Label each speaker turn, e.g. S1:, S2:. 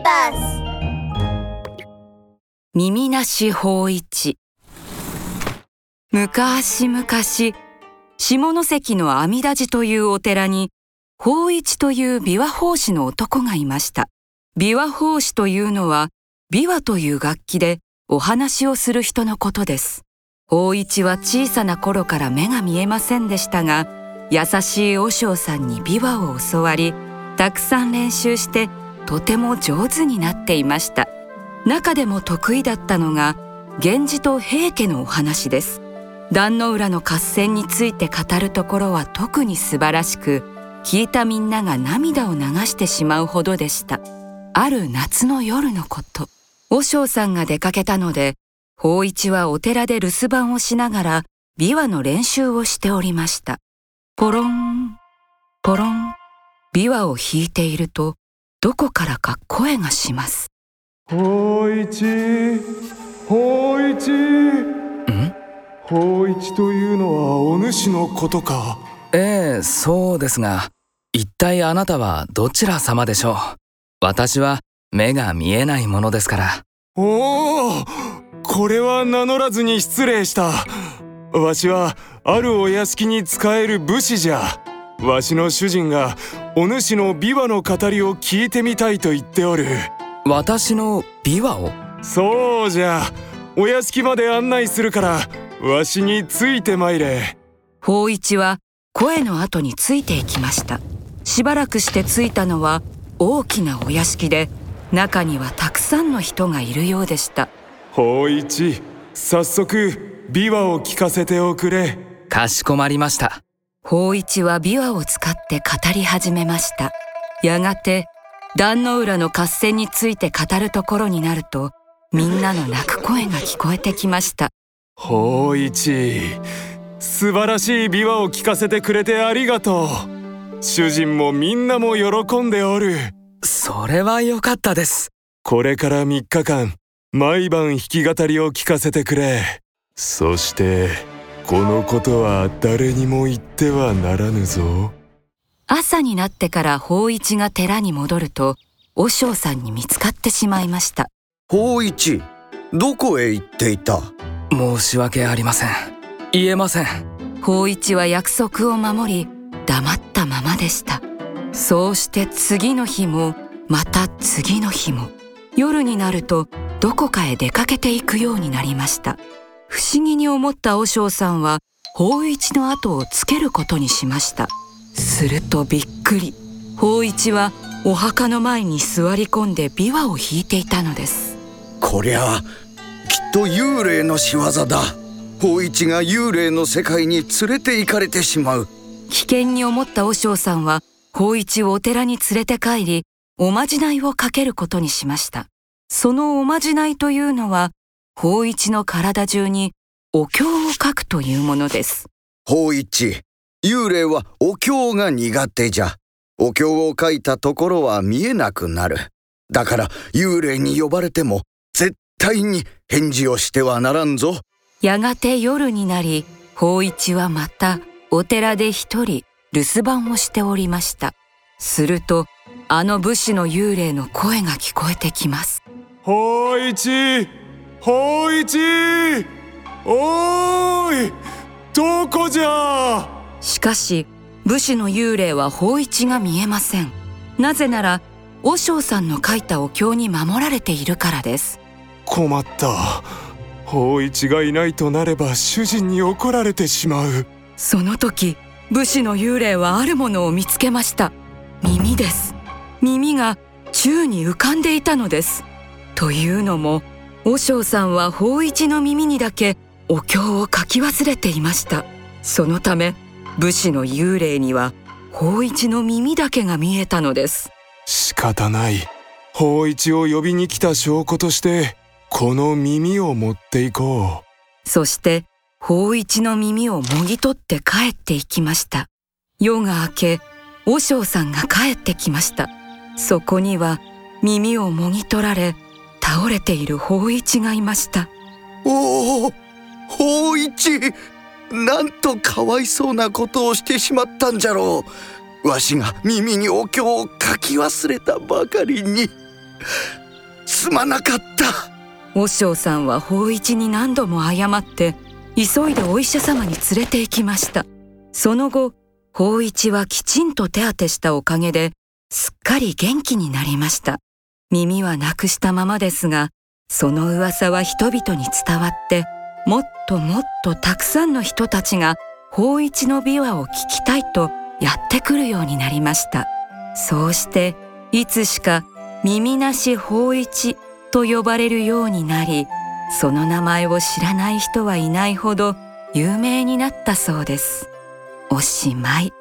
S1: ビバス
S2: 耳なし法一。昔々下関の阿弥陀寺というお寺に法一という琵琶法師の男がいました。琵琶法師というのは琵琶という楽器でお話をする人のことです。法一は小さな頃から目が見えませんでしたが優しい和尚さんに琵琶を教わりたくさん練習してとても上手になっていました。中でも得意だったのが源氏と平家のお話です。壇の浦の合戦について語るところは特に素晴らしく聞いたみんなが涙を流してしまうほどでした。ある夏の夜のこと。和尚さんが出かけたので法一はお寺で留守番をしながら琵琶の練習をしておりました。ポロンポロン琵琶を弾いているとどこからか声がします。
S3: 法一法一
S2: ん？
S3: 法一というのはお主のことか。
S4: ええそうですが一体あなたはどちら様でしょう？私は目が見えないものですから。
S3: おおこれは名乗らずに失礼した。わしはあるお屋敷に仕える武士じゃわしの主人がお主の琵琶の語りを聞いてみたいと言っておる。
S4: 私の琵琶を？
S3: そうじゃ。お屋敷まで案内するからわしについてまいれ。
S2: 法一は声の後についていきました。しばらくして着いたのは大きなお屋敷で中にはたくさんの人がいるようでした。
S3: 法一早速琵琶を聞かせておくれ。
S4: かしこまりました
S2: 法一は琵琶を使って語り始めました。やがて壇の浦の合戦について語るところになるとみんなの泣く声が聞こえてきました。
S3: 法一素晴らしい琵琶を聞かせてくれてありがとう。主人もみんなも喜んでおる。
S4: それは良かったです。
S3: これから3日間毎晩弾き語りを聞かせてくれ。そしてこのことは誰にも言ってはならぬぞ。
S2: 朝になってから法一が寺に戻ると和尚さんに見つかってしまいました。
S5: 法一どこへ行っていた？
S4: 申し訳ありません。言えません。
S2: 法一は約束を守り黙ったままでした。そうして次の日もまた次の日も夜になるとどこかへ出かけていくようになりました不思議に思った和尚さんは法一の後をつけることにしました。するとびっくり。法一はお墓の前に座り込んで琵琶を弾いていたのです。
S5: こりゃきっと幽霊の仕業だ。法一が幽霊の世界に連れて行かれてしまう。
S2: 危険に思った和尚さんは法一をお寺に連れて帰りおまじないをかけることにしました。そのおまじないというのは法一の体中にお経を書くというものです。
S5: 法一。幽霊はお経が苦手じゃ。お経を書いたところは見えなくなる。だから幽霊に呼ばれても絶対に返事をしてはならんぞ。
S2: やがて夜になり法一はまたお寺で一人留守番をしておりました。するとあの武士の幽霊の声が聞こえてきます。
S3: 法一法一おーいどこじゃ？
S2: しかし武士の幽霊は法一が見えません。なぜなら和尚さんの書いたお経に守られているからです。
S3: 困った。法一がいないとなれば主人に怒られてしまう。
S2: その時武士の幽霊はあるものを見つけました。耳です。耳が宙に浮かんでいたのです。というのも和尚さんは法一の耳にだけお経を書き忘れていました。そのため武士の幽霊には法一の耳だけが見えたのです。
S3: 仕方ない。法一を呼びに来た証拠としてこの耳を持っていこ
S2: そして法一の耳をもぎ取って帰っていきました。夜が明け和尚さんが帰ってきました。そこには耳をもぎ取られ倒れている法一がいました。
S5: おお法一なんとかわいそうなことをしてしまったんじゃろう。わしが耳にお経を書き忘れたばかりにすまなかった。
S2: 和尚さんは法一に何度も謝って急いでお医者様に連れて行きました。その後法一はきちんと手当てしたおかげですっかり元気になりました耳はなくしたままですがその噂は人々に伝わってもっともっとたくさんの人たちが法一の琵琶を聞きたいとやってくるようになりました。そうしていつしか耳なし法一と呼ばれるようになりその名前を知らない人はいないほど有名になったそうです。おしまい。